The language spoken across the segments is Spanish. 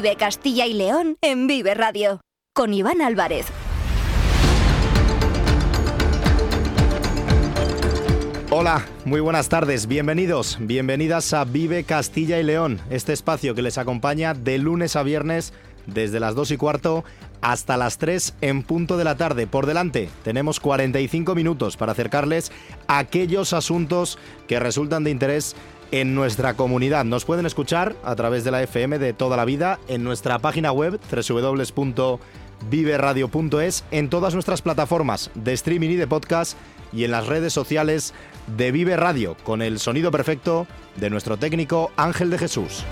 Vive Castilla y León en Vive Radio. Con Iván Álvarez. Hola, muy buenas tardes, bienvenidos, bienvenidas a Vive Castilla y León, este espacio que les acompaña de lunes a viernes desde las 2 y cuarto hasta las 3 en punto de la tarde. Por delante tenemos 45 minutos para acercarles aquellos asuntos que resultan de interés en nuestra comunidad. Nos pueden escuchar a través de la FM de toda la vida en nuestra página web www.viveradio.es, en todas nuestras plataformas de streaming y de podcast y en las redes sociales de Vive Radio, con el sonido perfecto de nuestro técnico Ángel de Jesús.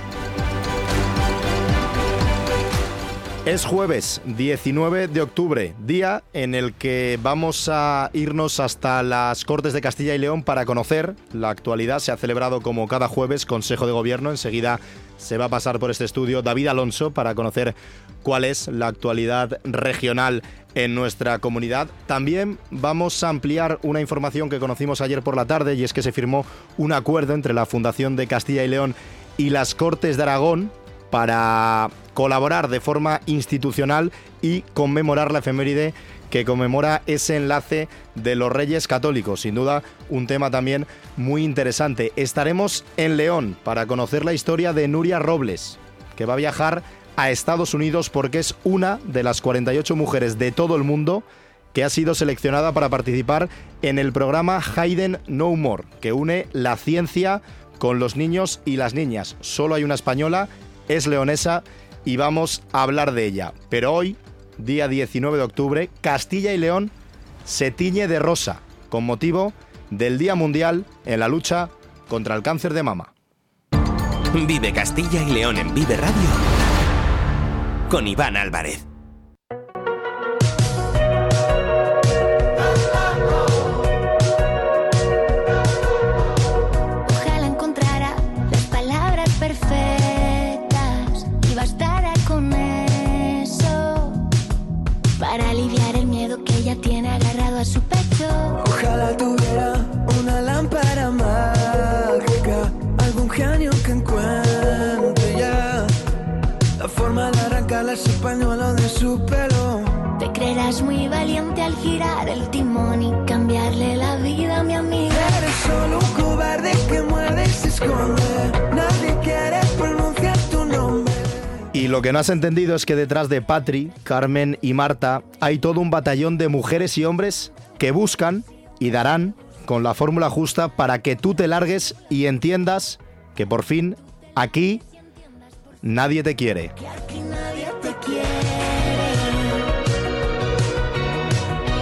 Es jueves 19 de octubre, día en el que vamos a irnos hasta las Cortes de Castilla y León para conocer la actualidad. Se ha celebrado como cada jueves Consejo de Gobierno. Enseguida se va a pasar por este estudio David Alonso para conocer cuál es la actualidad regional en nuestra comunidad. También vamos a ampliar una información que conocimos ayer por la tarde y es que se firmó un acuerdo entre la Fundación de Castilla y León y las Cortes de Aragón para colaborar de forma institucional y conmemorar la efeméride que conmemora ese enlace de los Reyes Católicos. Sin duda, un tema también muy interesante. Estaremos en León para conocer la historia de Nuria Robles, que va a viajar a Estados Unidos porque es una de las 48 mujeres de todo el mundo que ha sido seleccionada para participar en el programa Hayden No More, que une la ciencia con los niños y las niñas. Solo hay una española, es leonesa y vamos a hablar de ella. Pero hoy, día 19 de octubre, Castilla y León se tiñe de rosa con motivo del Día Mundial en la lucha contra el cáncer de mama. Vive Castilla y León en Vive Radio con Iván Álvarez. Muy valiente al girar el timón y cambiarle la vida a mi amiga. Eres solo un cobarde que muerde y se esconde. Nadie quiere pronunciar tu nombre. Y lo que no has entendido es que detrás de Patri, Carmen y Marta hay todo un batallón de mujeres y hombres que buscan y darán con la fórmula justa para que tú te largues y entiendas que por fin aquí nadie te quiere.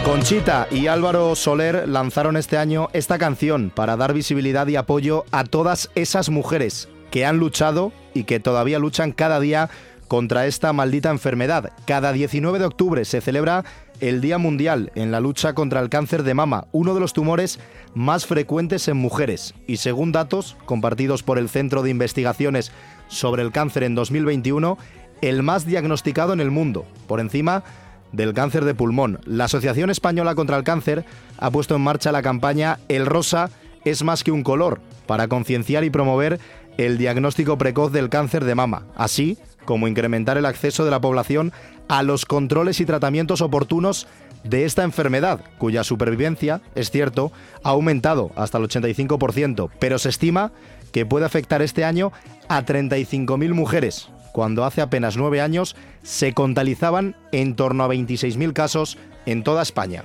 Conchita y Álvaro Soler lanzaron este año esta canción para dar visibilidad y apoyo a todas esas mujeres que han luchado y que todavía luchan cada día contra esta maldita enfermedad. Cada 19 de octubre se celebra el Día Mundial en la lucha contra el cáncer de mama, uno de los tumores más frecuentes en mujeres. Y según datos compartidos por el Centro de Investigaciones sobre el Cáncer en 2021, el más diagnosticado en el mundo, por encima del cáncer de pulmón. La Asociación Española contra el Cáncer ha puesto en marcha la campaña El rosa es más que un color para concienciar y promover el diagnóstico precoz del cáncer de mama, así como incrementar el acceso de la población a los controles y tratamientos oportunos de esta enfermedad, cuya supervivencia, es cierto, ha aumentado hasta el 85%, pero se estima que puede afectar este año a 35.000 mujeres, cuando hace apenas nueve años se contabilizaban en torno a 26.000 casos en toda España.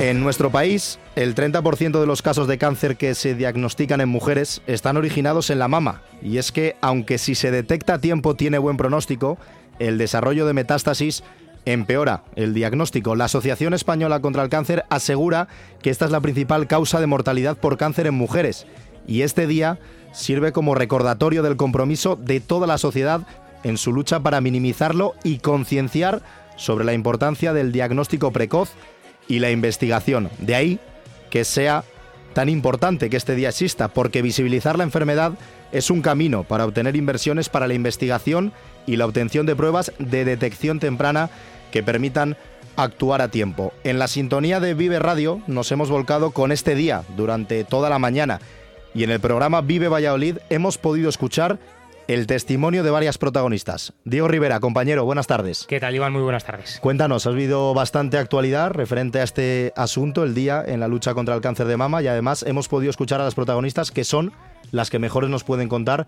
En nuestro país, el 30% de los casos de cáncer que se diagnostican en mujeres están originados en la mama. Y es que, aunque si se detecta a tiempo tiene buen pronóstico, el desarrollo de metástasis empeora el diagnóstico. La Asociación Española contra el Cáncer asegura que esta es la principal causa de mortalidad por cáncer en mujeres y este día sirve como recordatorio del compromiso de toda la sociedad en su lucha para minimizarlo y concienciar sobre la importancia del diagnóstico precoz y la investigación. De ahí que sea tan importante que este día exista, porque visibilizar la enfermedad es un camino para obtener inversiones para la investigación y la obtención de pruebas de detección temprana que permitan actuar a tiempo. En la sintonía de Vive Radio nos hemos volcado con este día durante toda la mañana y en el programa Vive Valladolid hemos podido escuchar el testimonio de varias protagonistas. Diego Rivera, compañero, buenas tardes. ¿Qué tal, Iván? Muy buenas tardes. Cuéntanos, has habido bastante actualidad referente a este asunto, el día en la lucha contra el cáncer de mama, y además hemos podido escuchar a las protagonistas que son las que mejores nos pueden contar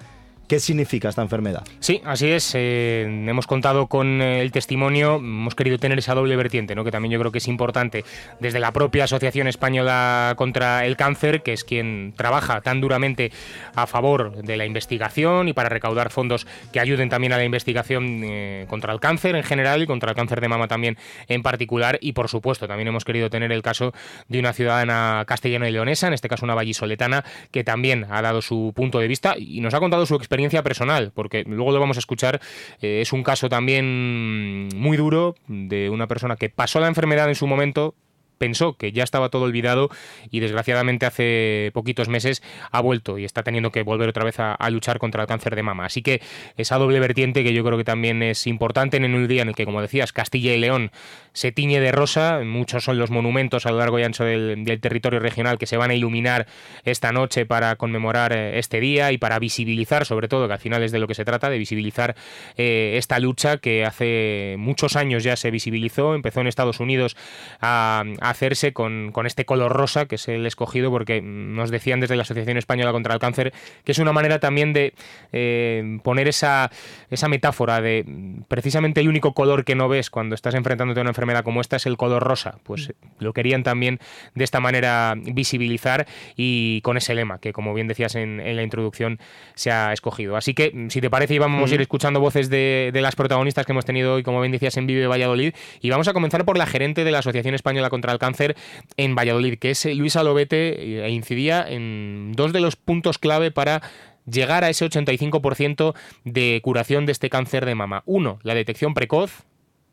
¿Qué significa esta enfermedad? Sí, así es. Eh, hemos contado con eh, el testimonio, hemos querido tener esa doble vertiente, ¿no? que también yo creo que es importante, desde la propia Asociación Española contra el Cáncer, que es quien trabaja tan duramente a favor de la investigación y para recaudar fondos que ayuden también a la investigación eh, contra el cáncer en general y contra el cáncer de mama también en particular. Y por supuesto, también hemos querido tener el caso de una ciudadana castellana y leonesa, en este caso una vallisoletana, que también ha dado su punto de vista y nos ha contado su experiencia experiencia personal, porque luego lo vamos a escuchar, eh, es un caso también muy duro de una persona que pasó la enfermedad en su momento, pensó que ya estaba todo olvidado y desgraciadamente hace poquitos meses ha vuelto y está teniendo que volver otra vez a, luchar contra el cáncer de mama. Así que esa doble vertiente que yo creo que también es importante en un día en el que, como decías, Castilla y León se tiñe de rosa, muchos son los monumentos a lo largo y ancho del, territorio regional que se van a iluminar esta noche para conmemorar eh, este día y para visibilizar, sobre todo, que al final es de lo que se trata, de visibilizar eh, esta lucha que hace muchos años ya se visibilizó, empezó en Estados Unidos a hacerse con, este color rosa, que es el escogido, porque nos decían desde la Asociación Española contra el Cáncer que es una manera también de eh, poner esa, esa metáfora de precisamente el único color que no ves cuando estás enfrentándote a una enfermedad como esta es el color rosa. Pues lo querían también de esta manera visibilizar y con ese lema que, como bien decías en, la introducción, se ha escogido. Así que, si te parece, íbamos a ir escuchando voces de, de, las protagonistas que hemos tenido hoy, como bien decías, en Vive Valladolid. Y vamos a comenzar por la gerente de la Asociación Española contra el cáncer en Valladolid, que es Luisa Lobete, e incidía en dos de los puntos clave para llegar a ese 85% de curación de este cáncer de mama. Uno, la detección precoz,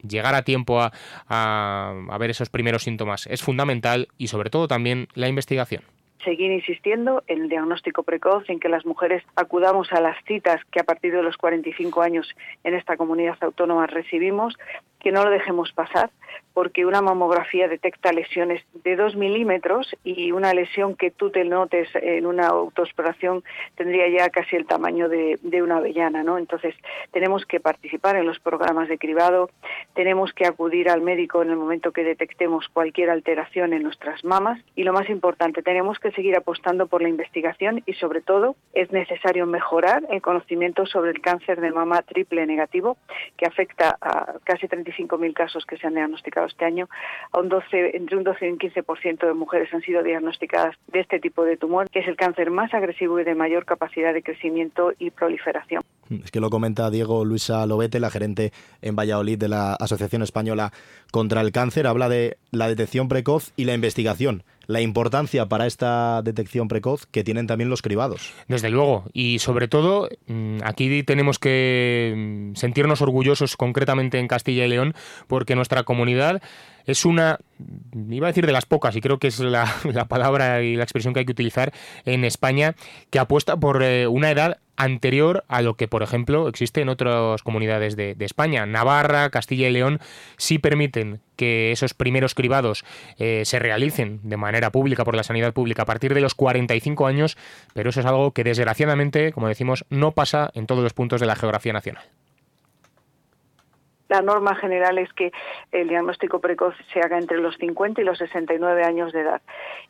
llegar a tiempo a, a, ver esos primeros síntomas es fundamental y sobre todo también la investigación seguir insistiendo en el diagnóstico precoz, en que las mujeres acudamos a las citas que a partir de los 45 años en esta comunidad autónoma recibimos, que no lo dejemos pasar, porque una mamografía detecta lesiones de 2 milímetros y una lesión que tú te notes en una autoexploración tendría ya casi el tamaño de, una avellana, ¿no? Entonces, tenemos que participar en los programas de cribado, tenemos que acudir al médico en el momento que detectemos cualquier alteración en nuestras mamas y lo más importante, tenemos que seguir apostando por la investigación y sobre todo es necesario mejorar el conocimiento sobre el cáncer de mama triple negativo que afecta a casi 35.000 casos que se han diagnosticado este año, un 12, entre un 12 y un 15% de mujeres han sido diagnosticadas de este tipo de tumor, que es el cáncer más agresivo y de mayor capacidad de crecimiento y proliferación. Es que lo comenta Diego Luisa Lobete, la gerente en Valladolid de la Asociación Española contra el Cáncer. Habla de la detección precoz y la investigación la importancia para esta detección precoz que tienen también los cribados. Desde luego, y sobre todo, mm, aquí tenemos que mm, sentirnos orgullosos concretamente en Castilla y León, porque nuestra comunidad es una, iba a decir de las pocas, y creo que es la, palabra y la expresión que hay que utilizar en España, que apuesta por eh, una edad anterior a lo que, por ejemplo, existe en otras comunidades de, España. Navarra, Castilla y León sí permiten que esos primeros cribados eh, se realicen de manera pública por la sanidad pública a partir de los 45 años, pero eso es algo que desgraciadamente, como decimos, no pasa en todos los puntos de la geografía nacional. La norma general es que el diagnóstico precoz se haga entre los 50 y los 69 años de edad.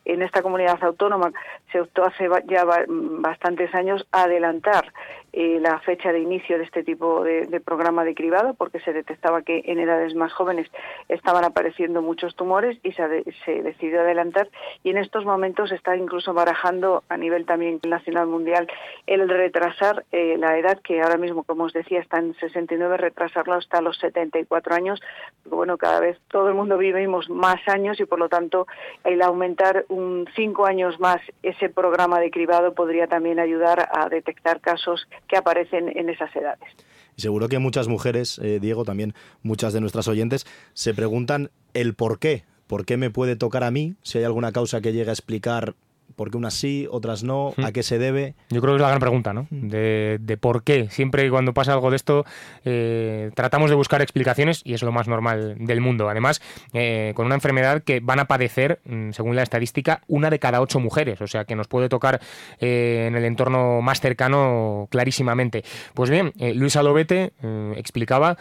En esta comunidad autónoma se optó hace ya bastantes años a adelantar eh, la fecha de inicio de este tipo de, programa de cribado porque se detectaba que en edades más jóvenes estaban apareciendo muchos tumores y se, decidió adelantar. Y en estos momentos se está incluso barajando a nivel también nacional mundial el retrasar eh, la edad que ahora mismo como os decía está en 69 retrasarlo hasta los 74 años. Bueno cada vez todo el mundo vivimos más años y por lo tanto el aumentar un cinco años más ese programa de cribado podría también ayudar a detectar casos que aparecen en esas edades. Seguro que muchas mujeres, eh, Diego, también muchas de nuestras oyentes, se preguntan el por qué. ¿Por qué me puede tocar a mí? Si hay alguna causa que llegue a explicar ¿Por qué unas sí, otras no? Hmm. ¿A qué se debe? Yo creo que es la gran pregunta, ¿no? Hmm. De, de por qué. Siempre cuando pasa algo de esto eh, tratamos de buscar explicaciones y es lo más normal del mundo. Además, eh, con una enfermedad que van a padecer, mm, según la estadística, una de cada ocho mujeres. O sea que nos puede tocar eh, en el entorno más cercano clarísimamente. Pues bien, Luis Alobete eh, explicaba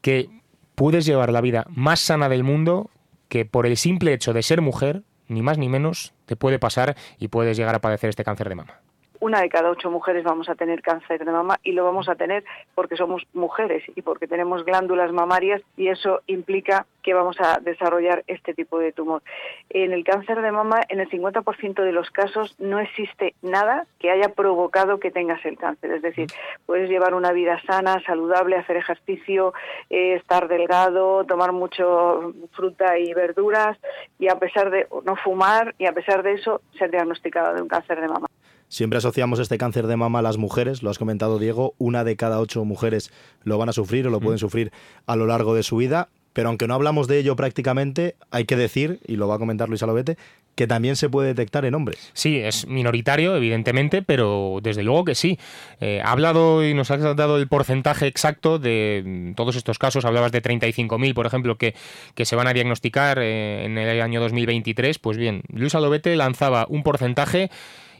que puedes llevar la vida más sana del mundo que por el simple hecho de ser mujer, ni más ni menos, te puede pasar y puedes llegar a padecer este cáncer de mama una de cada ocho mujeres vamos a tener cáncer de mama y lo vamos a tener porque somos mujeres y porque tenemos glándulas mamarias y eso implica que vamos a desarrollar este tipo de tumor. En el cáncer de mama, en el 50% de los casos no existe nada que haya provocado que tengas el cáncer. Es decir, puedes llevar una vida sana, saludable, hacer ejercicio, eh, estar delgado, tomar mucho fruta y verduras y a pesar de no fumar y a pesar de eso ser diagnosticado de un cáncer de mama. Siempre asociamos este cáncer de mama a las mujeres, lo has comentado Diego, una de cada ocho mujeres lo van a sufrir o lo pueden sufrir a lo largo de su vida, pero aunque no hablamos de ello prácticamente, hay que decir, y lo va a comentar Luis Alobete, que también se puede detectar en hombres. Sí, es minoritario, evidentemente, pero desde luego que sí. Eh, ha hablado y nos ha dado el porcentaje exacto de mm, todos estos casos. Hablabas de 35.000, por ejemplo, que, que se van a diagnosticar eh, en el año 2023. Pues bien, Luis Alobete lanzaba un porcentaje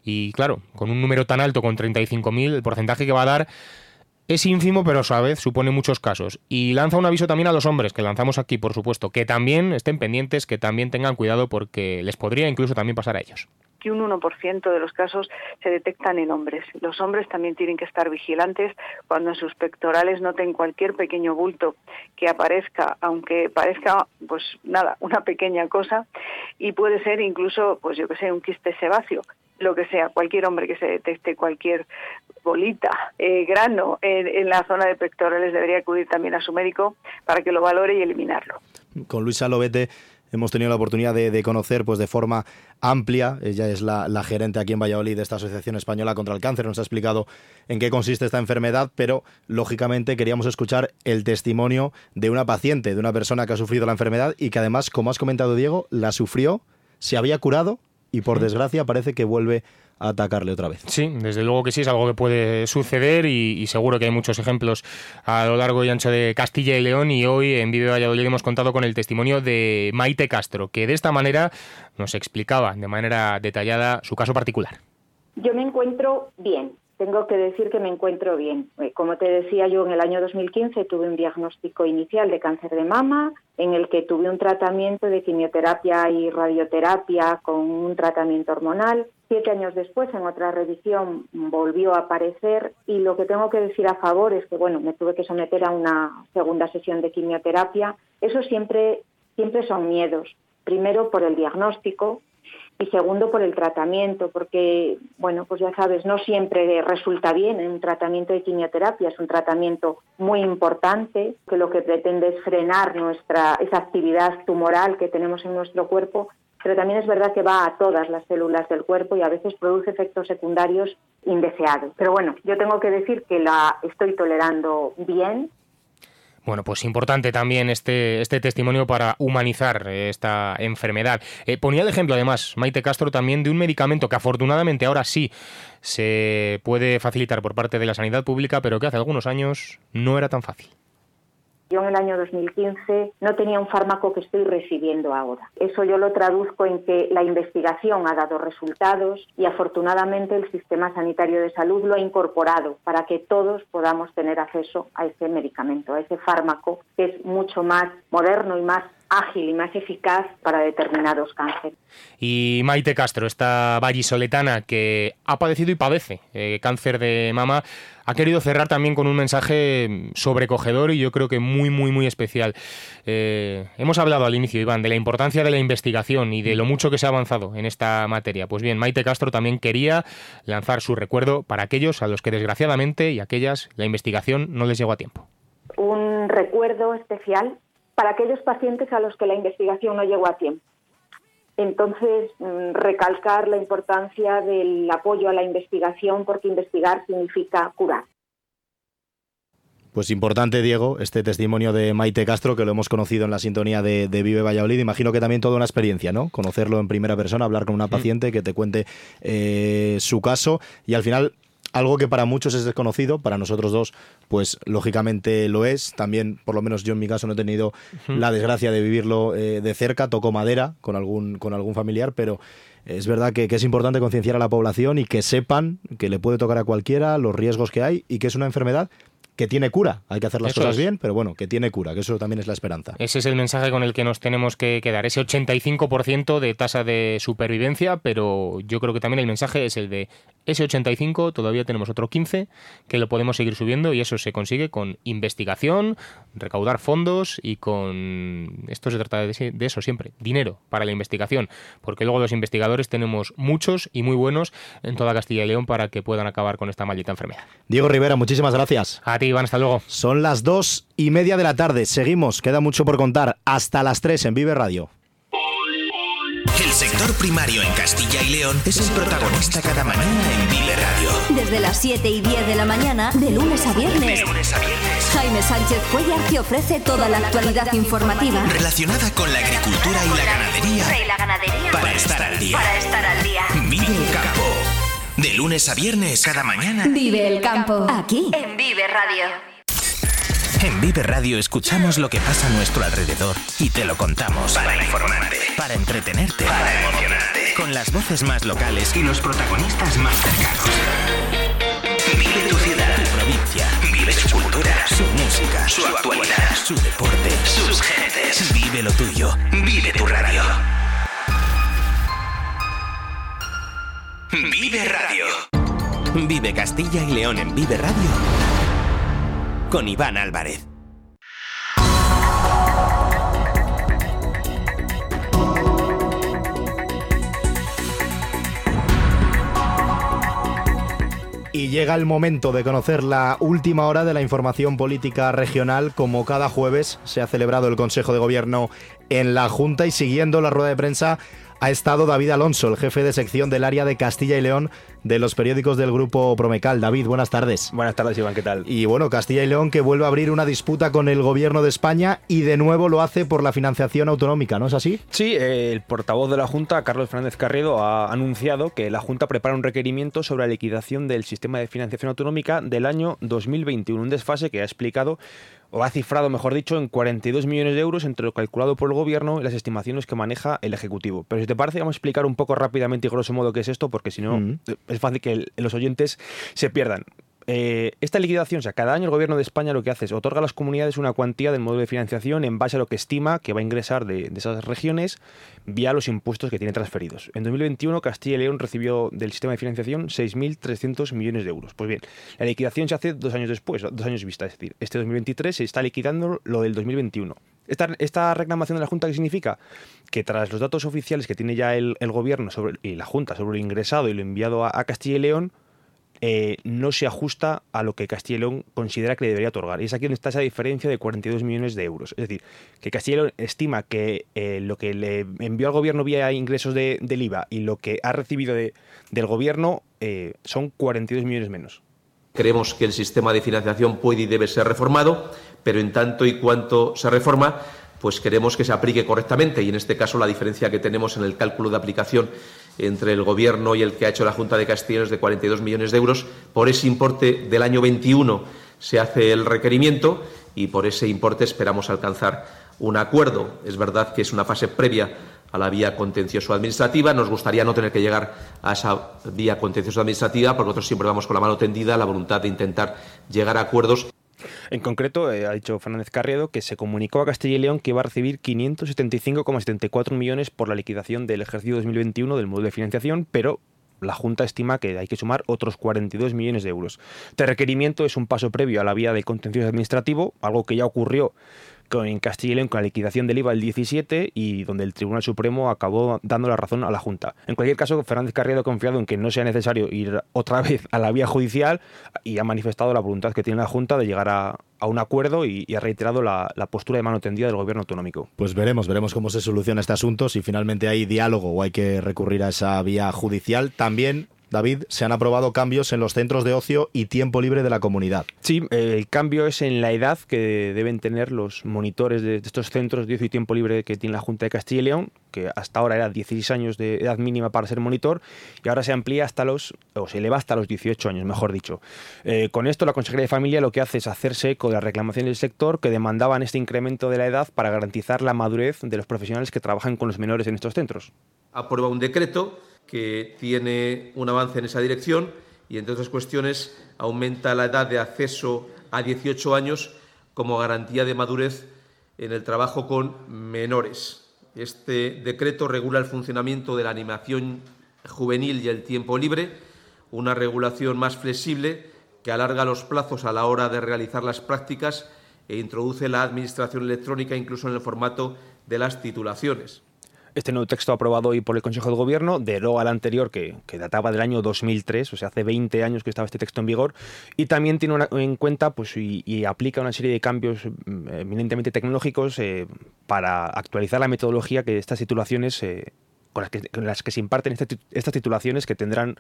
y claro, con un número tan alto, con 35.000, el porcentaje que va a dar es ínfimo, pero a su vez supone muchos casos. Y lanza un aviso también a los hombres, que lanzamos aquí, por supuesto, que también estén pendientes, que también tengan cuidado, porque les podría incluso también pasar a ellos que un 1% de los casos se detectan en hombres. Los hombres también tienen que estar vigilantes cuando en sus pectorales noten cualquier pequeño bulto que aparezca, aunque parezca, pues nada, una pequeña cosa, y puede ser incluso, pues yo que sé, un quiste sebáceo lo que sea, cualquier hombre que se detecte cualquier bolita, eh, grano en, la zona de pectorales debería acudir también a su médico para que lo valore y eliminarlo. Con Luisa Lobete hemos tenido la oportunidad de, de, conocer pues de forma amplia, ella es la, la, gerente aquí en Valladolid de esta Asociación Española contra el Cáncer, nos ha explicado en qué consiste esta enfermedad, pero lógicamente queríamos escuchar el testimonio de una paciente, de una persona que ha sufrido la enfermedad y que además, como has comentado Diego, la sufrió, se había curado y por desgracia parece que vuelve a atacarle otra vez. Sí, desde luego que sí, es algo que puede suceder y, y, seguro que hay muchos ejemplos a lo largo y ancho de Castilla y León y hoy en Vive Valladolid hemos contado con el testimonio de Maite Castro, que de esta manera nos explicaba de manera detallada su caso particular. Yo me encuentro bien, tengo que decir que me encuentro bien. Eh, Como te decía yo, en el año 2015 tuve un diagnóstico inicial de cáncer de mama, en el que tuve un tratamiento de quimioterapia y radioterapia con un tratamiento hormonal. Siete años después, en otra revisión, volvió a aparecer y lo que tengo que decir a favor es que, bueno, me tuve que someter a una segunda sesión de quimioterapia. Eso siempre, siempre son miedos. Primero por el diagnóstico, y segundo por el tratamiento, porque, bueno, pues ya sabes, no siempre resulta bien en un tratamiento de quimioterapia, es un tratamiento muy importante, que lo que pretende es frenar nuestra, esa actividad tumoral que tenemos en nuestro cuerpo, pero también es verdad que va a todas las células del cuerpo y a veces produce efectos secundarios indeseados. Pero bueno, yo tengo que decir que la estoy tolerando bien, bueno, pues importante también este, este testimonio para humanizar esta enfermedad. Eh, ponía el ejemplo, además, Maite Castro, también de un medicamento que afortunadamente ahora sí se puede facilitar por parte de la sanidad pública, pero que hace algunos años no era tan fácil. Yo en el año 2015 no tenía un fármaco que estoy recibiendo ahora. Eso yo lo traduzco en que la investigación ha dado resultados y afortunadamente el sistema sanitario de salud lo ha incorporado para que todos podamos tener acceso a ese medicamento, a ese fármaco que es mucho más moderno y más ágil y más eficaz para determinados cánceres. Y Maite Castro, esta vallisoletana que ha padecido y padece eh, cáncer de mama, ha querido cerrar también con un mensaje sobrecogedor y yo creo que muy, muy, muy especial. Eh, hemos hablado al inicio, Iván, de la importancia de la investigación y de lo mucho que se ha avanzado en esta materia. Pues bien, Maite Castro también quería lanzar su recuerdo para aquellos a los que desgraciadamente y aquellas la investigación no les llegó a tiempo. Un recuerdo especial para aquellos pacientes a los que la investigación no llegó a tiempo. Entonces, recalcar la importancia del apoyo a la investigación porque investigar significa curar. Pues importante, Diego, este testimonio de Maite Castro, que lo hemos conocido en la sintonía de, Vive Valladolid. Imagino que también toda una experiencia, ¿no? Conocerlo en primera persona, hablar con una mm. paciente que te cuente eh, su caso y al final algo que para muchos es desconocido, para nosotros dos, pues lógicamente lo es. También, por lo menos yo en mi caso, no he tenido la desgracia de vivirlo eh, de cerca, toco madera con algún, con algún familiar, pero es verdad que, que es importante concienciar a la población y que sepan que le puede tocar a cualquiera los riesgos que hay y que es una enfermedad que tiene cura. Hay que hacer las cosas bien, pero bueno, que tiene cura, que eso también es la esperanza. Ese es el mensaje con el que nos tenemos que quedar, ese 85% de tasa de supervivencia, pero yo creo que también el mensaje es el de ese 85, todavía tenemos otro 15 que lo podemos seguir subiendo y eso se consigue con investigación, recaudar fondos y con... Esto se trata de, eso siempre, dinero para la investigación, porque luego los investigadores tenemos muchos y muy buenos en toda Castilla y León para que puedan acabar con esta maldita enfermedad. Diego Rivera, muchísimas gracias. A ti, Iván, hasta luego. Son las dos y media de la tarde. Seguimos, queda mucho por contar. Hasta las 3 en Vive Radio. El sector primario en Castilla y León es el protagonista cada mañana en Vive Radio. Desde las 7 y 10 de la mañana, de lunes a viernes. Jaime Sánchez Cuellar te ofrece toda la actualidad informativa relacionada con la agricultura y la ganadería. Y la ganadería. Para estar al día. Para estar al día. Vive el campo. De lunes a viernes, cada mañana. Vive el campo. Aquí, en Vive Radio. En Vive Radio escuchamos lo que pasa a nuestro alrededor y te lo contamos. Para informarte, para entretenerte, para emocionarte. Con las voces más locales y los protagonistas más cercanos. Vive tu ciudad, tu provincia. Vive su cultura, su música, su actualidad, su deporte, sus gentes. Vive lo tuyo. Vive tu radio. Vive Radio. Vive Castilla y León en Vive Radio. Con Iván Álvarez. Y llega el momento de conocer la última hora de la información política regional. Como cada jueves se ha celebrado el Consejo de Gobierno en la Junta y siguiendo la rueda de prensa ha estado David Alonso, el jefe de sección del área de Castilla y León de los periódicos del grupo Promecal. David, buenas tardes. Buenas tardes, Iván, ¿qué tal? Y bueno, Castilla y León que vuelve a abrir una disputa con el gobierno de España y de nuevo lo hace por la financiación autonómica, ¿no es así? Sí, eh, el portavoz de la Junta, Carlos Fernández Carriedo, ha anunciado que la Junta prepara un requerimiento sobre la liquidación del sistema de financiación autonómica del año 2021, un desfase que ha explicado o ha cifrado, mejor dicho, en 42 millones de euros entre lo calculado por el gobierno y las estimaciones que maneja el Ejecutivo. Pero si te parece, vamos a explicar un poco rápidamente y grosso modo qué es esto, porque si no, es fácil que los oyentes se pierdan. Eh, esta liquidación, o sea, cada año el gobierno de España lo que hace es otorga a las comunidades una cuantía del modelo de financiación en base a lo que estima que va a ingresar de, esas regiones vía los impuestos que tiene transferidos. En 2021 Castilla y León recibió del sistema de financiación 6.300 millones de euros. Pues bien, la liquidación se hace dos años después, dos años vista, es decir, este 2023 se está liquidando lo del 2021. Esta, reclamación de la Junta, ¿qué significa? Que tras los datos oficiales que tiene ya el, gobierno y la Junta sobre lo ingresado y lo enviado a Castilla y León, eh, no se ajusta a lo que Castilla considera que le debería otorgar. Y es aquí donde está esa diferencia de 42 millones de euros. Es decir, que Castilla estima que eh, lo que le envió al gobierno vía ingresos de, del IVA y lo que ha recibido de, del gobierno eh, son 42 millones menos. Creemos que el sistema de financiación puede y debe ser reformado, pero en tanto y cuanto se reforma, pues queremos que se aplique correctamente y en este caso la diferencia que tenemos en el cálculo de aplicación entre el Gobierno y el que ha hecho la Junta de Castilla es de 42 millones de euros. Por ese importe del año 21 se hace el requerimiento y por ese importe esperamos alcanzar un acuerdo. Es verdad que es una fase previa a la vía contencioso administrativa. Nos gustaría no tener que llegar a esa vía contencioso administrativa, porque nosotros siempre vamos con la mano tendida, la voluntad de intentar llegar a acuerdos. En concreto, eh, ha dicho Fernández Carriedo que se comunicó a Castilla y León que iba a recibir 575,74 millones por la liquidación del ejercicio 2021 del módulo de financiación, pero la Junta estima que hay que sumar otros 42 millones de euros. Este requerimiento es un paso previo a la vía de contencioso administrativo, algo que ya ocurrió en Castilla y León con la liquidación del IVA el 17 y donde el Tribunal Supremo acabó dando la razón a la Junta. En cualquier caso, Fernández Carriado ha confiado en que no sea necesario ir otra vez a la vía judicial y ha manifestado la voluntad que tiene la Junta de llegar a, un acuerdo y, ha reiterado la, la, postura de mano tendida del gobierno autonómico. Pues veremos, veremos cómo se soluciona este asunto, si finalmente hay diálogo o hay que recurrir a esa vía judicial. También David, se han aprobado cambios en los centros de ocio y tiempo libre de la comunidad. Sí, el cambio es en la edad que deben tener los monitores de estos centros de ocio y tiempo libre que tiene la Junta de Castilla y León, que hasta ahora era 16 años de edad mínima para ser monitor, y ahora se amplía hasta los, o se eleva hasta los 18 años, mejor dicho. Eh, con esto, la Consejería de Familia lo que hace es hacerse eco de las reclamaciones del sector que demandaban este incremento de la edad para garantizar la madurez de los profesionales que trabajan con los menores en estos centros. Aprueba un decreto que tiene un avance en esa dirección y, entre otras cuestiones, aumenta la edad de acceso a 18 años como garantía de madurez en el trabajo con menores. Este decreto regula el funcionamiento de la animación juvenil y el tiempo libre, una regulación más flexible que alarga los plazos a la hora de realizar las prácticas e introduce la administración electrónica incluso en el formato de las titulaciones. Este nuevo texto aprobado hoy por el Consejo de Gobierno deroga al anterior que, databa del año 2003, o sea, hace 20 años que estaba este texto en vigor, y también tiene una, en cuenta pues, y, y, aplica una serie de cambios mm, eminentemente tecnológicos eh, para actualizar la metodología que estas titulaciones eh, con las que, con las que se imparten este, estas titulaciones que tendrán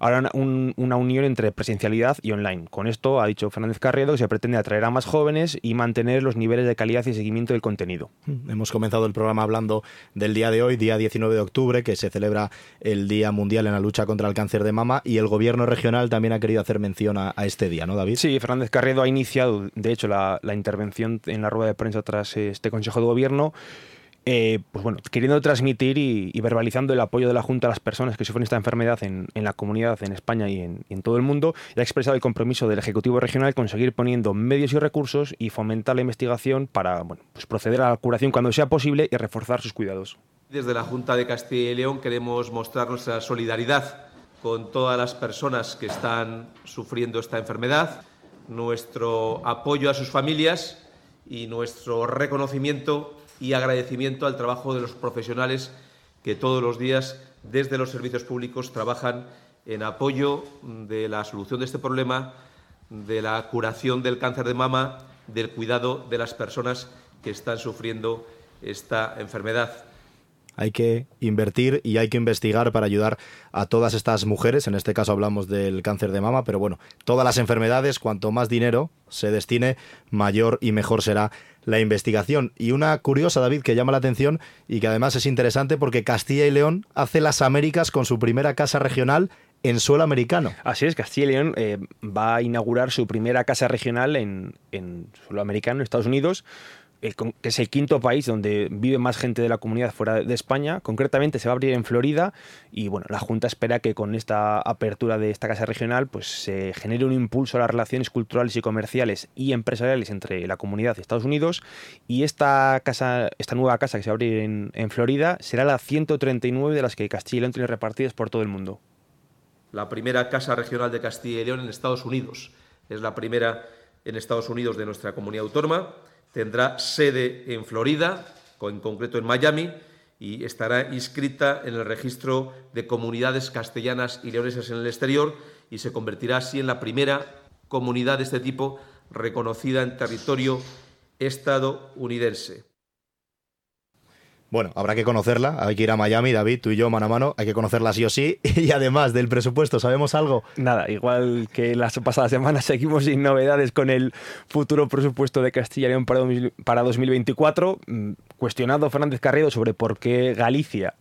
ahora un, una unión entre presencialidad y online. Con esto, ha dicho Fernández Carriedo, que se pretende atraer a más jóvenes y mantener los niveles de calidad y seguimiento del contenido. Mm, hemos comenzado el programa hablando del día de hoy, día 19 de octubre, que se celebra el Día Mundial en la lucha contra el cáncer de mama y el gobierno regional también ha querido hacer mención a, a este día, ¿no, David? Sí, Fernández Carriedo ha iniciado, de hecho, la, la intervención en la rueda de prensa tras este Consejo de Gobierno eh, pues bueno, queriendo transmitir y, y, verbalizando el apoyo de la Junta a las personas que sufren esta enfermedad en, la comunidad, en España y en, y en, todo el mundo, y ha expresado el compromiso del Ejecutivo Regional con seguir poniendo medios y recursos y fomentar la investigación para bueno, pues proceder a la curación cuando sea posible y reforzar sus cuidados. Desde la Junta de Castilla y León queremos mostrar nuestra solidaridad con todas las personas que están sufriendo esta enfermedad, nuestro apoyo a sus familias y nuestro reconocimiento y agradecimiento al trabajo de los profesionales que todos los días desde los servicios públicos trabajan en apoyo de la solución de este problema, de la curación del cáncer de mama, del cuidado de las personas que están sufriendo esta enfermedad hay que invertir y hay que investigar para ayudar a todas estas mujeres. En este caso hablamos del cáncer de mama, pero bueno, todas las enfermedades, cuanto más dinero se destine, mayor y mejor será la investigación. Y una curiosa, David, que llama la atención y que además es interesante porque Castilla y León hace las Américas con su primera casa regional en suelo americano. Así es, Castilla y León eh, va a inaugurar su primera casa regional en, en suelo americano, en Estados Unidos que es el quinto país donde vive más gente de la comunidad fuera de España. Concretamente se va a abrir en Florida y bueno, la Junta espera que con esta apertura de esta casa regional pues se genere un impulso a las relaciones culturales y comerciales y empresariales entre la comunidad y Estados Unidos y esta casa, esta nueva casa que se va a abrir en, en Florida será la 139 de las que Castilla y León tiene repartidas por todo el mundo. La primera casa regional de Castilla y León en Estados Unidos. Es la primera en Estados Unidos de nuestra comunidad autónoma tendrá sede en Florida, en concreto en Miami, y estará inscrita en el registro de comunidades castellanas y leonesas en el exterior y se convertirá así en la primera comunidad de este tipo reconocida en territorio estadounidense. Bueno, habrá que conocerla, hay que ir a Miami, David, tú y yo mano a mano, hay que conocerla sí o sí. Y además del presupuesto, ¿sabemos algo? Nada, igual que las pasadas semanas seguimos sin novedades con el futuro presupuesto de Castilla y León para, para 2024. Mm, cuestionado Fernández Carrero sobre por qué Galicia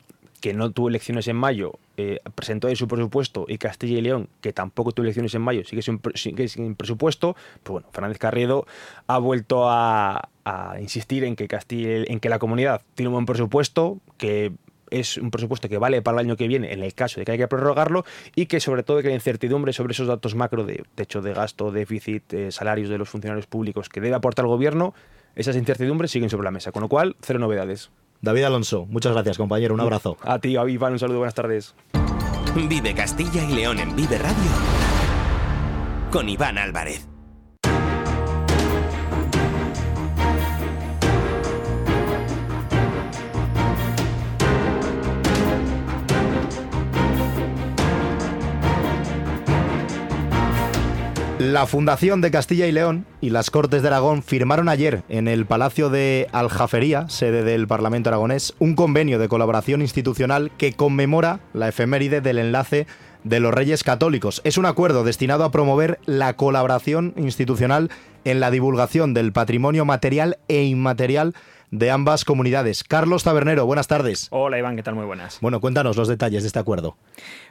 que no tuvo elecciones en mayo, eh, presentó su presupuesto, y Castilla y León, que tampoco tuvo elecciones en mayo, sigue sin, sigue presupuesto, pues bueno, Fernández Carriedo ha vuelto a, a insistir en que, Castilla, en que la comunidad tiene un buen presupuesto, que es un presupuesto que vale para el año que viene en el caso de que haya que prorrogarlo y que sobre todo que la incertidumbre sobre esos datos macro de techo de gasto, déficit, eh, salarios de los funcionarios públicos que debe aportar el gobierno, esas incertidumbres siguen sobre la mesa, con lo cual cero novedades. David Alonso, muchas gracias, compañero. Un abrazo. A ti, a Iván, un saludo, buenas tardes. Vive Castilla y León en Vive Radio con Iván Álvarez. La Fundación de Castilla y León y las Cortes de Aragón firmaron ayer en el Palacio de Aljafería, sede del Parlamento aragonés, un convenio de colaboración institucional que conmemora la efeméride del enlace de los Reyes Católicos. Es un acuerdo destinado a promover la colaboración institucional en la divulgación del patrimonio material e inmaterial de ambas comunidades. Carlos Tabernero, buenas tardes. Hola Iván, ¿qué tal? Muy buenas. Bueno, cuéntanos los detalles de este acuerdo.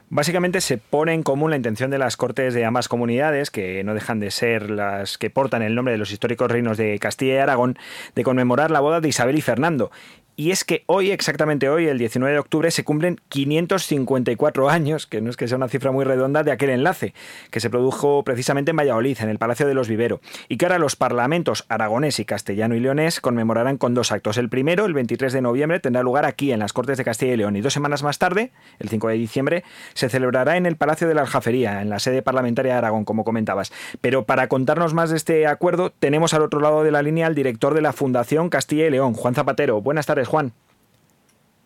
Básicamente se pone en común la intención de las Cortes de ambas comunidades, que no dejan de ser las que portan el nombre de los históricos reinos de Castilla y Aragón, de conmemorar la boda de Isabel y Fernando. Y es que hoy, exactamente hoy, el 19 de octubre, se cumplen 554 años, que no es que sea una cifra muy redonda, de aquel enlace, que se produjo precisamente en Valladolid, en el Palacio de los Vivero, y que ahora los parlamentos aragonés y castellano y leonés conmemorarán con dos actos. El primero, el 23 de noviembre, tendrá lugar aquí, en las Cortes de Castilla y León, y dos semanas más tarde, el 5 de diciembre, se celebrará en el Palacio de la Aljafería, en la sede parlamentaria de Aragón, como comentabas. Pero para contarnos más de este acuerdo, tenemos al otro lado de la línea al director de la Fundación Castilla y León, Juan Zapatero. Buenas tardes. Juan.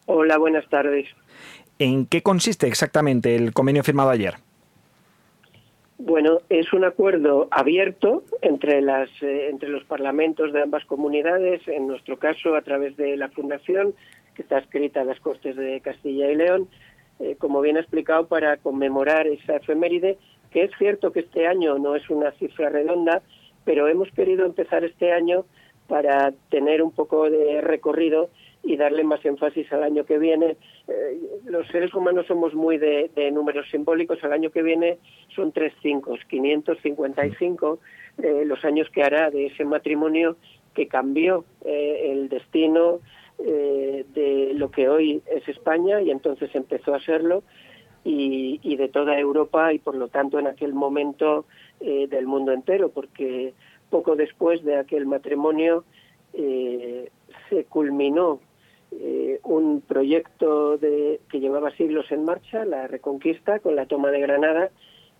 Hola, buenas tardes. ¿En qué consiste exactamente el convenio firmado ayer? Bueno, es un acuerdo abierto entre, las, eh, entre los parlamentos de ambas comunidades, en nuestro caso a través de la Fundación, que está escrita en las Cortes de Castilla y León, eh, como bien ha explicado, para conmemorar esa efeméride, que es cierto que este año no es una cifra redonda, pero hemos querido empezar este año para tener un poco de recorrido y darle más énfasis al año que viene. Eh, los seres humanos somos muy de, números simbólicos. El año que viene son tres cinco, 555, eh, los años que hará de ese matrimonio que cambió eh, el destino de lo que hoy es España y entonces empezó a serlo. Y, y, de toda Europa y por lo tanto en aquel momento del mundo entero, porque poco después de aquel matrimonio se culminó eh, un proyecto de, que llevaba siglos en marcha, la Reconquista, con la toma de Granada,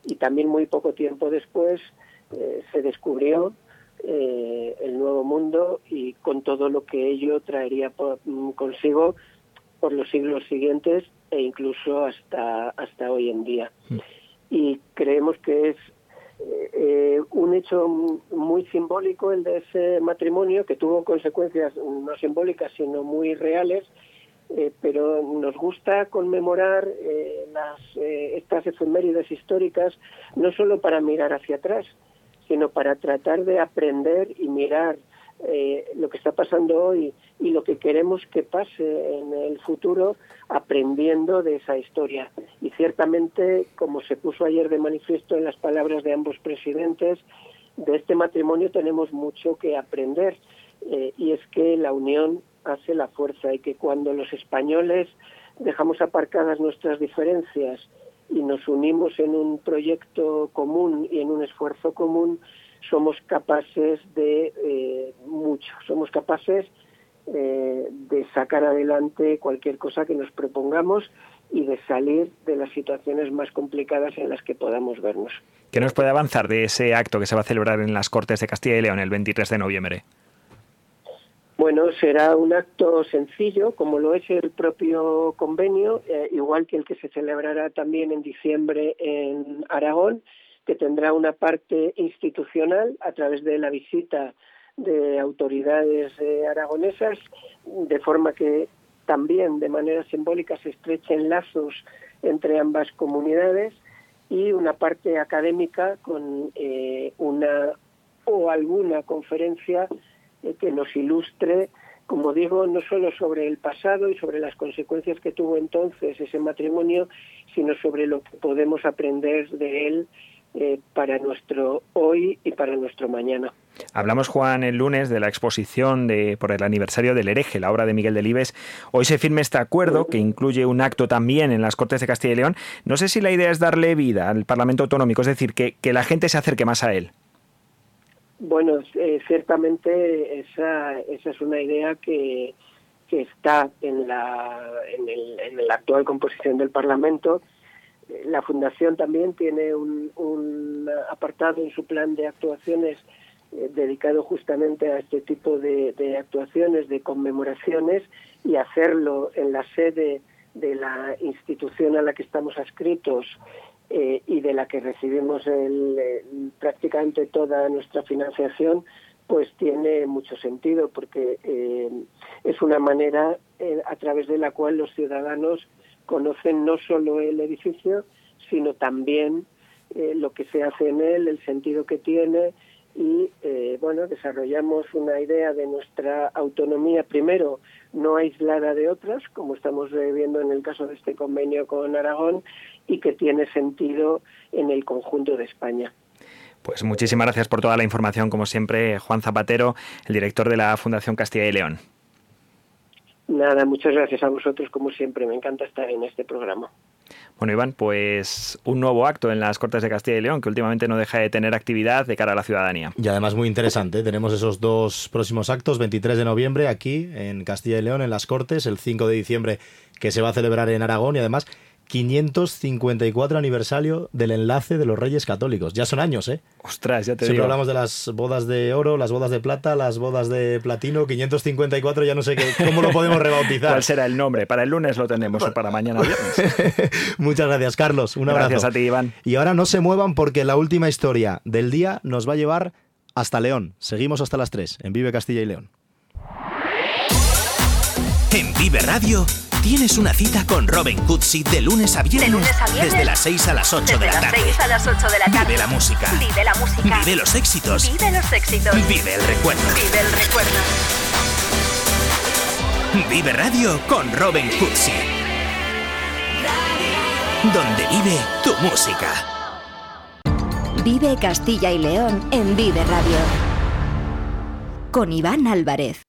y también muy poco tiempo después eh, se descubrió eh, el Nuevo Mundo y con todo lo que ello traería mm, consigo por los siglos siguientes e incluso hasta, hasta hoy en día. Mm. Y creemos que es eh, un hecho muy simbólico el de ese matrimonio que tuvo consecuencias no simbólicas sino muy reales eh, pero nos gusta conmemorar eh, las, eh, estas efemérides históricas no solo para mirar hacia atrás sino para tratar de aprender y mirar eh, lo que está pasando hoy y lo que queremos que pase en el futuro aprendiendo de esa historia. Y ciertamente, como se puso ayer de manifiesto en las palabras de ambos presidentes, de este matrimonio tenemos mucho que aprender. Eh, y es que la unión hace la fuerza y que cuando los españoles dejamos aparcadas nuestras diferencias y nos unimos en un proyecto común y en un esfuerzo común, somos capaces de eh, mucho, somos capaces eh, de sacar adelante cualquier cosa que nos propongamos y de salir de las situaciones más complicadas en las que podamos vernos. ¿Qué nos puede avanzar de ese acto que se va a celebrar en las Cortes de Castilla y León el 23 de noviembre? Bueno, será un acto sencillo, como lo es el propio convenio, eh, igual que el que se celebrará también en diciembre en Aragón, que tendrá una parte institucional a través de la visita de autoridades eh, aragonesas, de forma que también de manera simbólica se estrechen lazos entre ambas comunidades y una parte académica con eh, una o alguna conferencia eh, que nos ilustre, como digo, no solo sobre el pasado y sobre las consecuencias que tuvo entonces ese matrimonio, sino sobre lo que podemos aprender de él eh, para nuestro hoy y para nuestro mañana. Hablamos, Juan, el lunes de la exposición de, por el aniversario del hereje, la obra de Miguel Delibes. Hoy se firme este acuerdo, que incluye un acto también en las Cortes de Castilla y León. No sé si la idea es darle vida al Parlamento Autonómico, es decir, que, la gente se acerque más a él. Bueno, eh, ciertamente esa, esa es una idea que, que está en la, en, el, en la actual composición del Parlamento la Fundación también tiene un, apartado en su plan de actuaciones eh, dedicado justamente a este tipo de, actuaciones, de conmemoraciones, y hacerlo en la sede de la institución a la que estamos adscritos eh, y de la que recibimos prácticamente toda nuestra financiación, pues tiene mucho sentido porque eh, es una manera a través de la cual los ciudadanos conocen no solo el edificio, sino también eh, lo que se hace en él, el sentido que tiene y eh, bueno, desarrollamos una idea de nuestra autonomía primero no aislada de otras, como estamos viendo en el caso de este convenio con Aragón, y que tiene sentido en el conjunto de España. Pues muchísimas gracias por toda la información, como siempre, Juan Zapatero, el director de la Fundación Castilla y León. Nada, muchas gracias a vosotros, como siempre. Me encanta estar en este programa. Bueno, Iván, pues un nuevo acto en las Cortes de Castilla y León que últimamente no deja de tener actividad de cara a la ciudadanía. Y además muy interesante. Tenemos esos dos próximos actos, 23 de noviembre aquí en Castilla y León, en las Cortes, el 5 de diciembre que se va a celebrar en Aragón y además 554 aniversario del enlace de los Reyes Católicos. Ya son años, ¿eh? Ostras, ya te Siempre hablamos de las bodas de oro, las bodas de plata, las bodas de platino. 554 ya no sé qué, cómo lo podemos rebautizar. ¿Cuál será el nombre? Para el lunes lo tenemos o para mañana viernes. Muchas gracias, Carlos. Un abrazo. Gracias a ti, Iván. Y ahora no se muevan porque la última historia del día nos va a llevar hasta León. Seguimos hasta las 3 en Vive Castilla y León. En Vive Radio Tienes una cita con Robin Cootsy de lunes a viernes. Desde las 6 a las 8 de la tarde. a las 8 de la tarde. Vive la música. Vive la música. Vive los éxitos. Vive los éxitos. Vive el recuerdo. Vive el recuerdo. Vive Radio con Robin Cootsy. Donde vive tu música. Vive Castilla y León en Vive Radio. Con Iván Álvarez.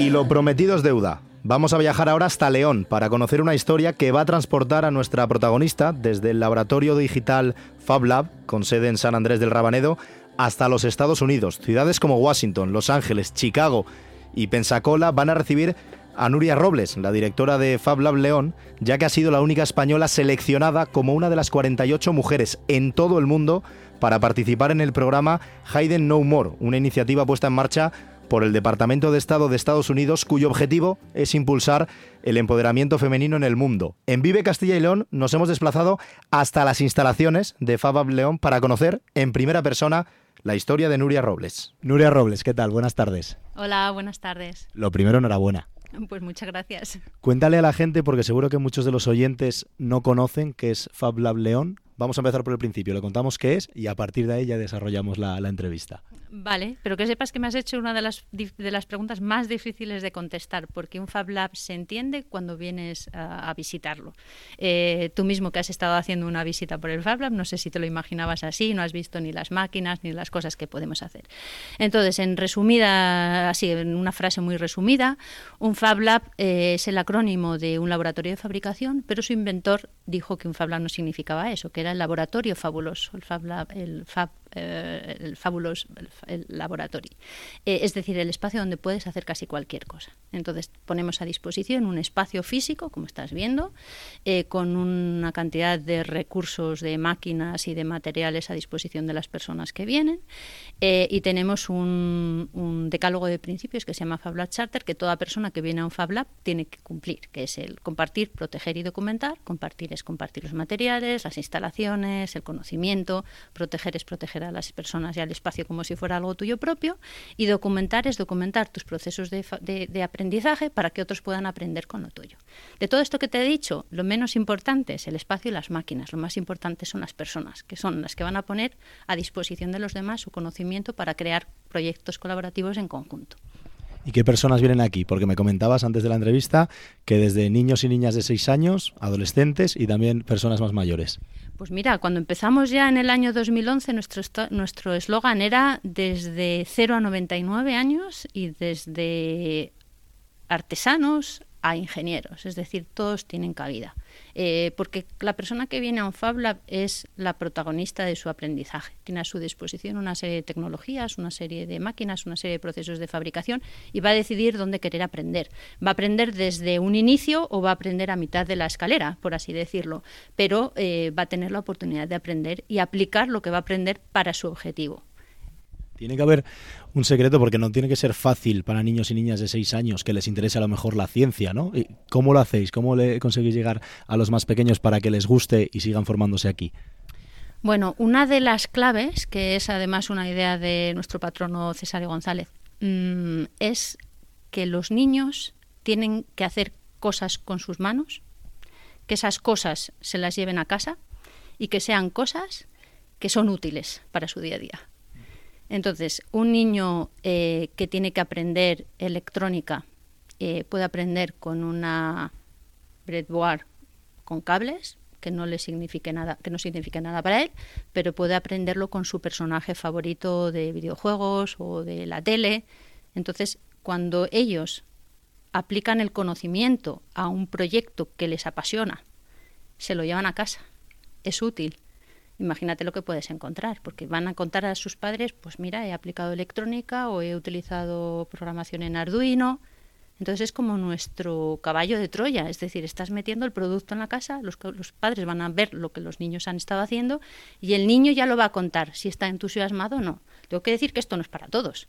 Y lo prometido es deuda. Vamos a viajar ahora hasta León para conocer una historia que va a transportar a nuestra protagonista desde el laboratorio digital FabLab, con sede en San Andrés del Rabanedo, hasta los Estados Unidos. Ciudades como Washington, Los Ángeles, Chicago y Pensacola van a recibir a Nuria Robles, la directora de FabLab León, ya que ha sido la única española seleccionada como una de las 48 mujeres en todo el mundo para participar en el programa Hayden No More, una iniciativa puesta en marcha por el Departamento de Estado de Estados Unidos, cuyo objetivo es impulsar el empoderamiento femenino en el mundo. En Vive Castilla y León nos hemos desplazado hasta las instalaciones de Fabab León para conocer en primera persona la historia de Nuria Robles. Nuria Robles, ¿qué tal? Buenas tardes. Hola, buenas tardes. Lo primero, enhorabuena. Pues muchas gracias. Cuéntale a la gente, porque seguro que muchos de los oyentes no conocen qué es Fab León. Vamos a empezar por el principio, le contamos qué es y a partir de ahí ya desarrollamos la, la entrevista. Vale, pero que sepas que me has hecho una de las, de las preguntas más difíciles de contestar, porque un Fab Lab se entiende cuando vienes a, visitarlo. Eh, tú mismo que has estado haciendo una visita por el Fab Lab, no sé si te lo imaginabas así, no has visto ni las máquinas ni las cosas que podemos hacer. Entonces, en resumida, así, en una frase muy resumida, un Fab Lab eh, es el acrónimo de un laboratorio de fabricación, pero su inventor dijo que un Fab Lab no significaba eso, que era el laboratorio fabuloso, el Fab Lab, el Fab eh, el Fabulous el Laboratory. Eh, es decir, el espacio donde puedes hacer casi cualquier cosa. Entonces, ponemos a disposición un espacio físico, como estás viendo, eh, con una cantidad de recursos, de máquinas y de materiales a disposición de las personas que vienen. y tenemos un, decálogo de principios que se llama FabLab Charter, que toda persona que viene a un FabLab tiene que cumplir, que es el compartir, proteger y documentar. Compartir es compartir los materiales, las instalaciones, el conocimiento. Proteger es proteger a las personas y al espacio como si fuera algo tuyo propio. Y documentar es documentar tus procesos de, aprendizaje para que otros puedan aprender con lo tuyo. De todo esto que te he dicho, lo menos importante es el espacio y las máquinas. Lo más importante son las personas, que son las que van a poner a disposición de los demás su conocimiento para crear proyectos colaborativos en conjunto. ¿Y qué personas vienen aquí? Porque me comentabas antes de la entrevista que desde niños y niñas de 6 años, adolescentes y también personas más mayores. Pues mira, cuando empezamos ya en el año 2011, nuestro nuestro eslogan era desde 0 a 99 años y desde artesanos a ingenieros, es decir, todos tienen cabida. Eh, porque la persona que viene a un Fab Lab es la protagonista de su aprendizaje. Tiene a su disposición una serie de tecnologías, una serie de máquinas, una serie de procesos de fabricación y va a decidir dónde querer aprender. Va a aprender desde un inicio o va a aprender a mitad de la escalera, por así decirlo, pero eh, va a tener la oportunidad de aprender y aplicar lo que va a aprender para su objetivo. Tiene que haber un secreto porque no tiene que ser fácil para niños y niñas de 6 años que les interese a lo mejor la ciencia, ¿no? ¿Cómo lo hacéis? ¿Cómo le conseguís llegar a los más pequeños para que les guste y sigan formándose aquí? Bueno, una de las claves, que es además una idea de nuestro patrono Cesario González, mm, es que los niños tienen que hacer cosas con sus manos que esas cosas se las lleven a casa y que sean cosas que son útiles para su día a día. Entonces, un niño eh, que tiene que aprender electrónica eh, puede aprender con una breadboard con cables que no le signifique nada, que no signifique nada para él, pero puede aprenderlo con su personaje favorito de videojuegos o de la tele. Entonces, cuando ellos aplican el conocimiento a un proyecto que les apasiona, se lo llevan a casa, es útil. Imagínate lo que puedes encontrar, porque van a contar a sus padres, pues mira, he aplicado electrónica o he utilizado programación en Arduino, entonces es como nuestro caballo de Troya, es decir, estás metiendo el producto en la casa, los, los, padres van a ver lo que los niños han estado haciendo y el niño ya lo va a contar si está entusiasmado o no. Tengo que decir que esto no es para todos.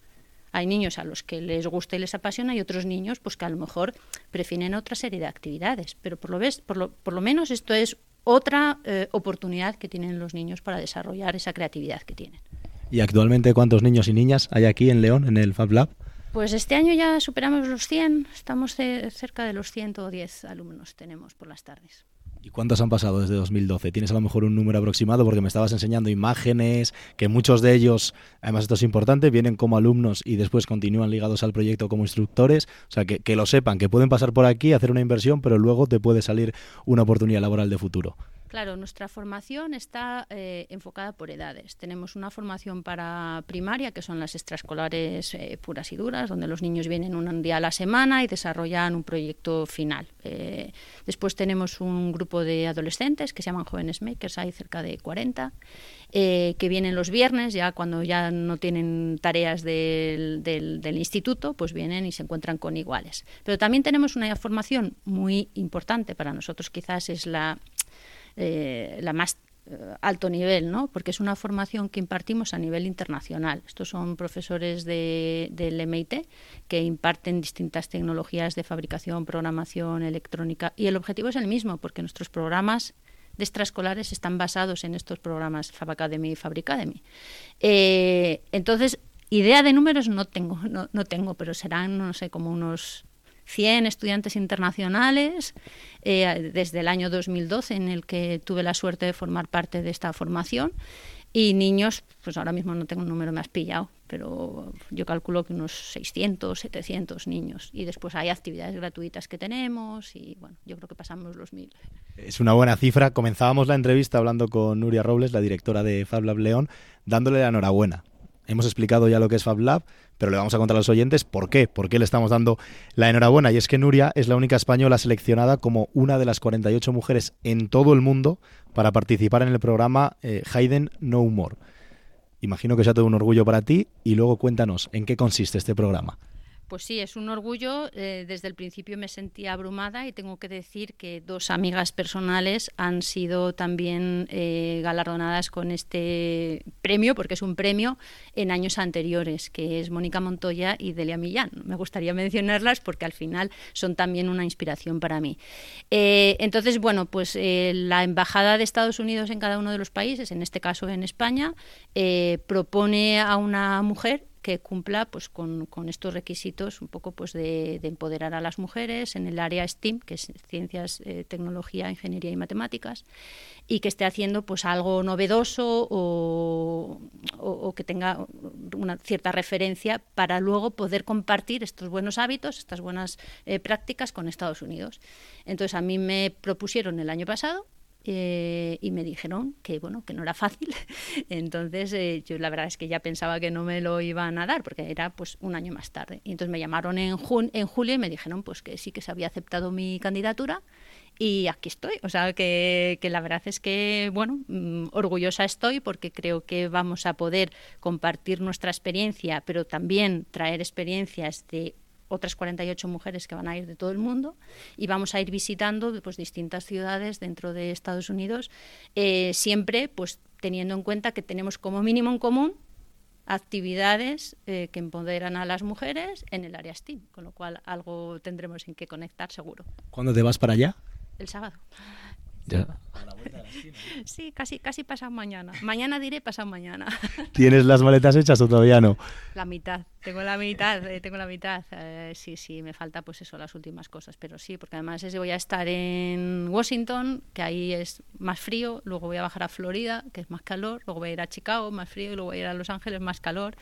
Hay niños a los que les gusta y les apasiona y otros niños pues que a lo mejor prefieren otra serie de actividades, pero por lo, ves, por lo, por lo menos esto es otra eh, oportunidad que tienen los niños para desarrollar esa creatividad que tienen. ¿Y actualmente cuántos niños y niñas hay aquí en León, en el Fab Lab? Pues este año ya superamos los 100, estamos cerca de los 110 alumnos tenemos por las tardes. ¿Y cuántos han pasado desde 2012? ¿Tienes a lo mejor un número aproximado? Porque me estabas enseñando imágenes, que muchos de ellos, además esto es importante, vienen como alumnos y después continúan ligados al proyecto como instructores. O sea, que, que lo sepan, que pueden pasar por aquí, hacer una inversión, pero luego te puede salir una oportunidad laboral de futuro. Claro, nuestra formación está eh, enfocada por edades. Tenemos una formación para primaria, que son las extraescolares eh, puras y duras, donde los niños vienen un día a la semana y desarrollan un proyecto final. Eh, después tenemos un grupo de adolescentes que se llaman jóvenes makers, hay cerca de 40, que vienen los viernes, ya cuando ya no tienen tareas del, del instituto, pues vienen y se encuentran con iguales. Pero también tenemos una formación muy importante para nosotros, quizás es la eh, la más eh, alto nivel, ¿no? porque es una formación que impartimos a nivel internacional. Estos son profesores de, del MIT que imparten distintas tecnologías de fabricación, programación, electrónica, y el objetivo es el mismo, porque nuestros programas de extraescolares están basados en estos programas Fab Academy y Fabricademy. Eh, entonces, idea de números no tengo, no, no tengo, pero serán, no sé, como unos 100 estudiantes internacionales eh, desde el año 2012 en el que tuve la suerte de formar parte de esta formación y niños, pues ahora mismo no tengo un número más pillado, pero yo calculo que unos 600, 700 niños. Y después hay actividades gratuitas que tenemos y bueno, yo creo que pasamos los mil. Es una buena cifra. Comenzábamos la entrevista hablando con Nuria Robles, la directora de FabLab León, dándole la enhorabuena hemos explicado ya lo que es Fab Lab, pero le vamos a contar a los oyentes por qué, por qué le estamos dando la enhorabuena. Y es que Nuria es la única española seleccionada como una de las 48 mujeres en todo el mundo para participar en el programa eh, Hayden No More. Imagino que sea todo un orgullo para ti y luego cuéntanos en qué consiste este programa. Pues sí, es un orgullo. Eh, desde el principio me sentía abrumada y tengo que decir que dos amigas personales han sido también eh, galardonadas con este premio, porque es un premio en años anteriores, que es Mónica Montoya y Delia Millán. Me gustaría mencionarlas porque al final son también una inspiración para mí. Eh, entonces, bueno, pues la Embajada de Estados Unidos en cada uno de los países, en este caso en España, propone a una mujer que cumpla pues con, estos requisitos un poco pues de, empoderar a las mujeres en el área STEAM que es ciencias eh, tecnología ingeniería y matemáticas y que esté haciendo pues algo novedoso o, que tenga una cierta referencia para luego poder compartir estos buenos hábitos estas buenas eh, prácticas con Estados Unidos. Entonces a mí me propusieron el año pasado eh, y me dijeron que bueno que no era fácil. Entonces eh, yo la verdad es que ya pensaba que no me lo iban a dar porque era pues un año más tarde. Y entonces me llamaron en, en julio y me dijeron pues que sí que se había aceptado mi candidatura y aquí estoy. O sea que, que la verdad es que bueno mm, orgullosa estoy porque creo que vamos a poder compartir nuestra experiencia pero también traer experiencias de otras 48 mujeres que van a ir de todo el mundo y vamos a ir visitando pues, distintas ciudades dentro de Estados Unidos, eh, siempre pues, teniendo en cuenta que tenemos como mínimo en común actividades eh, que empoderan a las mujeres en el área STEAM, con lo cual algo tendremos en que conectar seguro. ¿Cuándo te vas para allá? El sábado. Sí, casi, casi pasado mañana. Mañana diré pasado mañana. ¿Tienes las maletas hechas o todavía no? La mitad, tengo la mitad, eh, tengo la mitad. Eh, sí, sí, me falta pues eso, las últimas cosas, pero sí, porque además es, voy a estar en Washington, que ahí es más frío, luego voy a bajar a Florida, que es más calor, luego voy a ir a Chicago, más frío, y luego voy a ir a Los Ángeles, más calor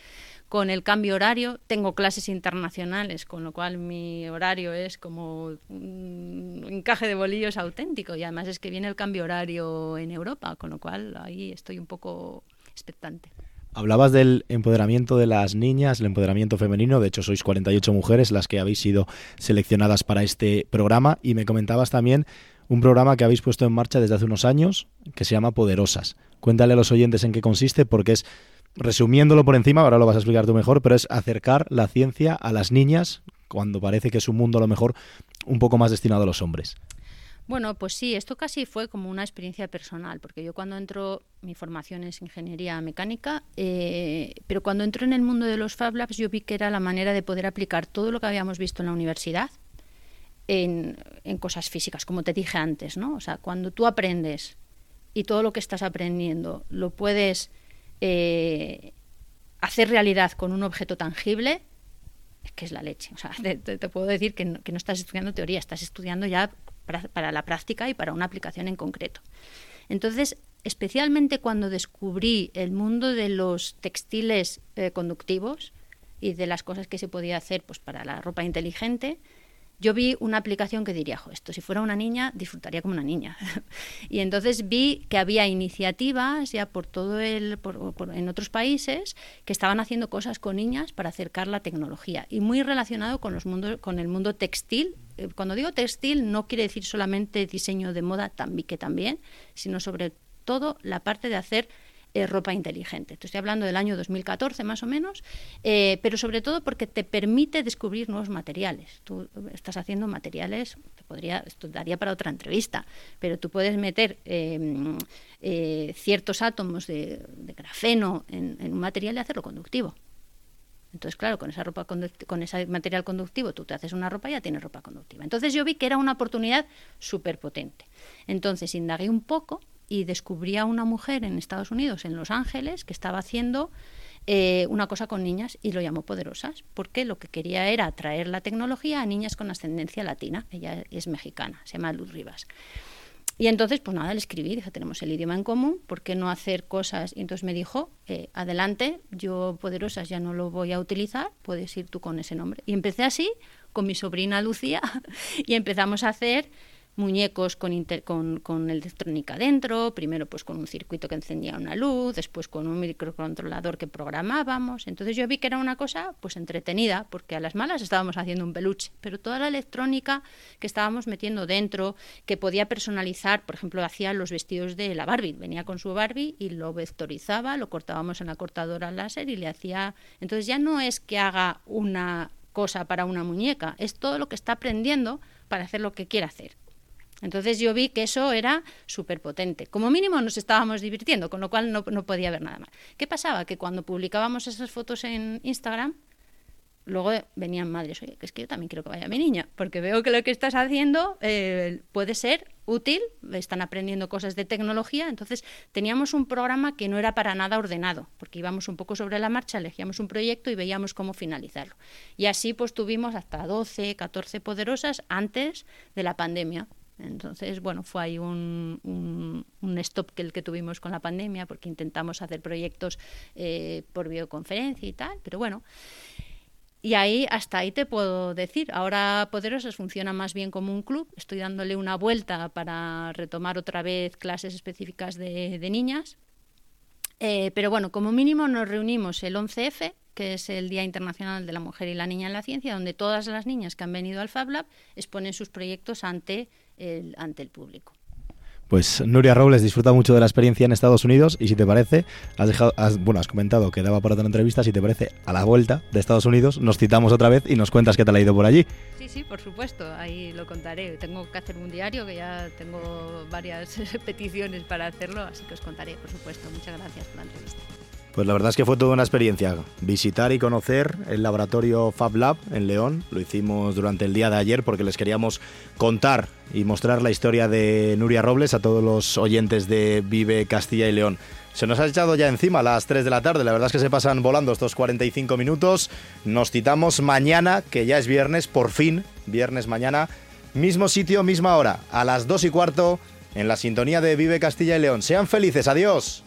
con el cambio horario. Tengo clases internacionales, con lo cual mi horario es como un encaje de bolillos auténtico. Y además es que viene el cambio horario en Europa, con lo cual ahí estoy un poco expectante. Hablabas del empoderamiento de las niñas, el empoderamiento femenino. De hecho, sois 48 mujeres las que habéis sido seleccionadas para este programa. Y me comentabas también un programa que habéis puesto en marcha desde hace unos años que se llama Poderosas. Cuéntale a los oyentes en qué consiste, porque es resumiéndolo por encima, ahora lo vas a explicar tú mejor, pero es acercar la ciencia a las niñas cuando parece que es un mundo a lo mejor un poco más destinado a los hombres. Bueno, pues sí, esto casi fue como una experiencia personal, porque yo cuando entro, mi formación es ingeniería mecánica, eh, pero cuando entro en el mundo de los Fab Labs yo vi que era la manera de poder aplicar todo lo que habíamos visto en la universidad en, cosas físicas, como te dije antes, ¿no? O sea, cuando tú aprendes y todo lo que estás aprendiendo lo puedes eh, hacer realidad con un objeto tangible, es que es la leche. O sea, te, puedo decir que no, estás estudiando teoría, estás estudiando ya para, la práctica y para una aplicación en concreto. Entonces, especialmente cuando descubrí el mundo de los textiles eh, conductivos y de las cosas que se podía hacer pues, para la ropa inteligente, yo vi una aplicación que diría, esto si fuera una niña, disfrutaría como una niña. y entonces vi que había iniciativas ya por todo el, en otros países que estaban haciendo cosas con niñas para acercar la tecnología y muy relacionado con, los mundos, con el mundo textil. Eh, cuando digo textil no quiere decir solamente diseño de moda, también, que también, sino sobre todo la parte de hacer eh, ropa inteligente. Te estoy hablando del año 2014 más o menos, eh, pero sobre todo porque te permite descubrir nuevos materiales. Tú estás haciendo materiales, te podría, esto daría para otra entrevista, pero tú puedes meter em, ciertos átomos de, grafeno en, un material y hacerlo conductivo. Entonces, claro, con esa ropa con ese material conductivo, tú te haces una ropa y ya tienes ropa conductiva. Entonces yo vi que era una oportunidad súper potente. Entonces indagué un poco y descubrí a una mujer en Estados Unidos, en Los Ángeles, que estaba haciendo eh, una cosa con niñas y lo llamó Poderosas, porque lo que quería era atraer la tecnología a niñas con ascendencia latina. Ella es mexicana, se llama Luz Rivas. Y entonces, pues nada, le escribí, dije, tenemos el idioma en común, ¿por qué no hacer cosas? Y entonces me dijo, eh, adelante, yo Poderosas ya no lo voy a utilizar, puedes ir tú con ese nombre. Y empecé así, con mi sobrina Lucía, y empezamos a hacer muñecos con, con, con, electrónica dentro, primero pues con un circuito que encendía una luz, después con un microcontrolador que programábamos. Entonces yo vi que era una cosa pues entretenida, porque a las malas estábamos haciendo un peluche, pero toda la electrónica que estábamos metiendo dentro, que podía personalizar, por ejemplo, hacía los vestidos de la Barbie, venía con su Barbie y lo vectorizaba, lo cortábamos en la cortadora láser y le hacía... Entonces ya no es que haga una cosa para una muñeca, es todo lo que está aprendiendo para hacer lo que quiere hacer. Entonces yo vi que eso era súper potente. Como mínimo nos estábamos divirtiendo, con lo cual no, podía haber nada más. ¿Qué pasaba? Que cuando publicábamos esas fotos en Instagram, luego venían madres, oye, que es que yo también quiero que vaya mi niña, porque veo que lo que estás haciendo eh, puede ser útil, están aprendiendo cosas de tecnología, entonces teníamos un programa que no era para nada ordenado, porque íbamos un poco sobre la marcha, elegíamos un proyecto y veíamos cómo finalizarlo. Y así pues tuvimos hasta 12, 14 poderosas antes de la pandemia. Entonces, bueno, fue ahí un, un, stop que el que tuvimos con la pandemia, porque intentamos hacer proyectos eh, por videoconferencia y tal, pero bueno. Y ahí, hasta ahí te puedo decir. Ahora Poderosas funciona más bien como un club. Estoy dándole una vuelta para retomar otra vez clases específicas de, niñas. Eh, pero bueno, como mínimo nos reunimos el 11F, que es el Día Internacional de la Mujer y la Niña en la Ciencia, donde todas las niñas que han venido al Fab Lab exponen sus proyectos ante ante el público. Pues Nuria Robles disfruta mucho de la experiencia en Estados Unidos y si te parece, has dejado, bueno, has comentado que daba para otra entrevista, si te parece, a la vuelta de Estados Unidos nos citamos otra vez y nos cuentas qué te ha ido por allí. Sí, sí, por supuesto, ahí lo contaré. Tengo que hacer un diario que ya tengo varias peticiones para hacerlo, así que os contaré, por supuesto. Muchas gracias por la entrevista. Pues la verdad es que fue toda una experiencia visitar y conocer el laboratorio Fab Lab en León. Lo hicimos durante el día de ayer porque les queríamos contar y mostrar la historia de Nuria Robles a todos los oyentes de Vive Castilla y León. Se nos ha echado ya encima a las 3 de la tarde. La verdad es que se pasan volando estos 45 minutos. Nos citamos mañana, que ya es viernes, por fin, viernes mañana. Mismo sitio, misma hora, a las 2 y cuarto, en la sintonía de Vive Castilla y León. Sean felices, adiós.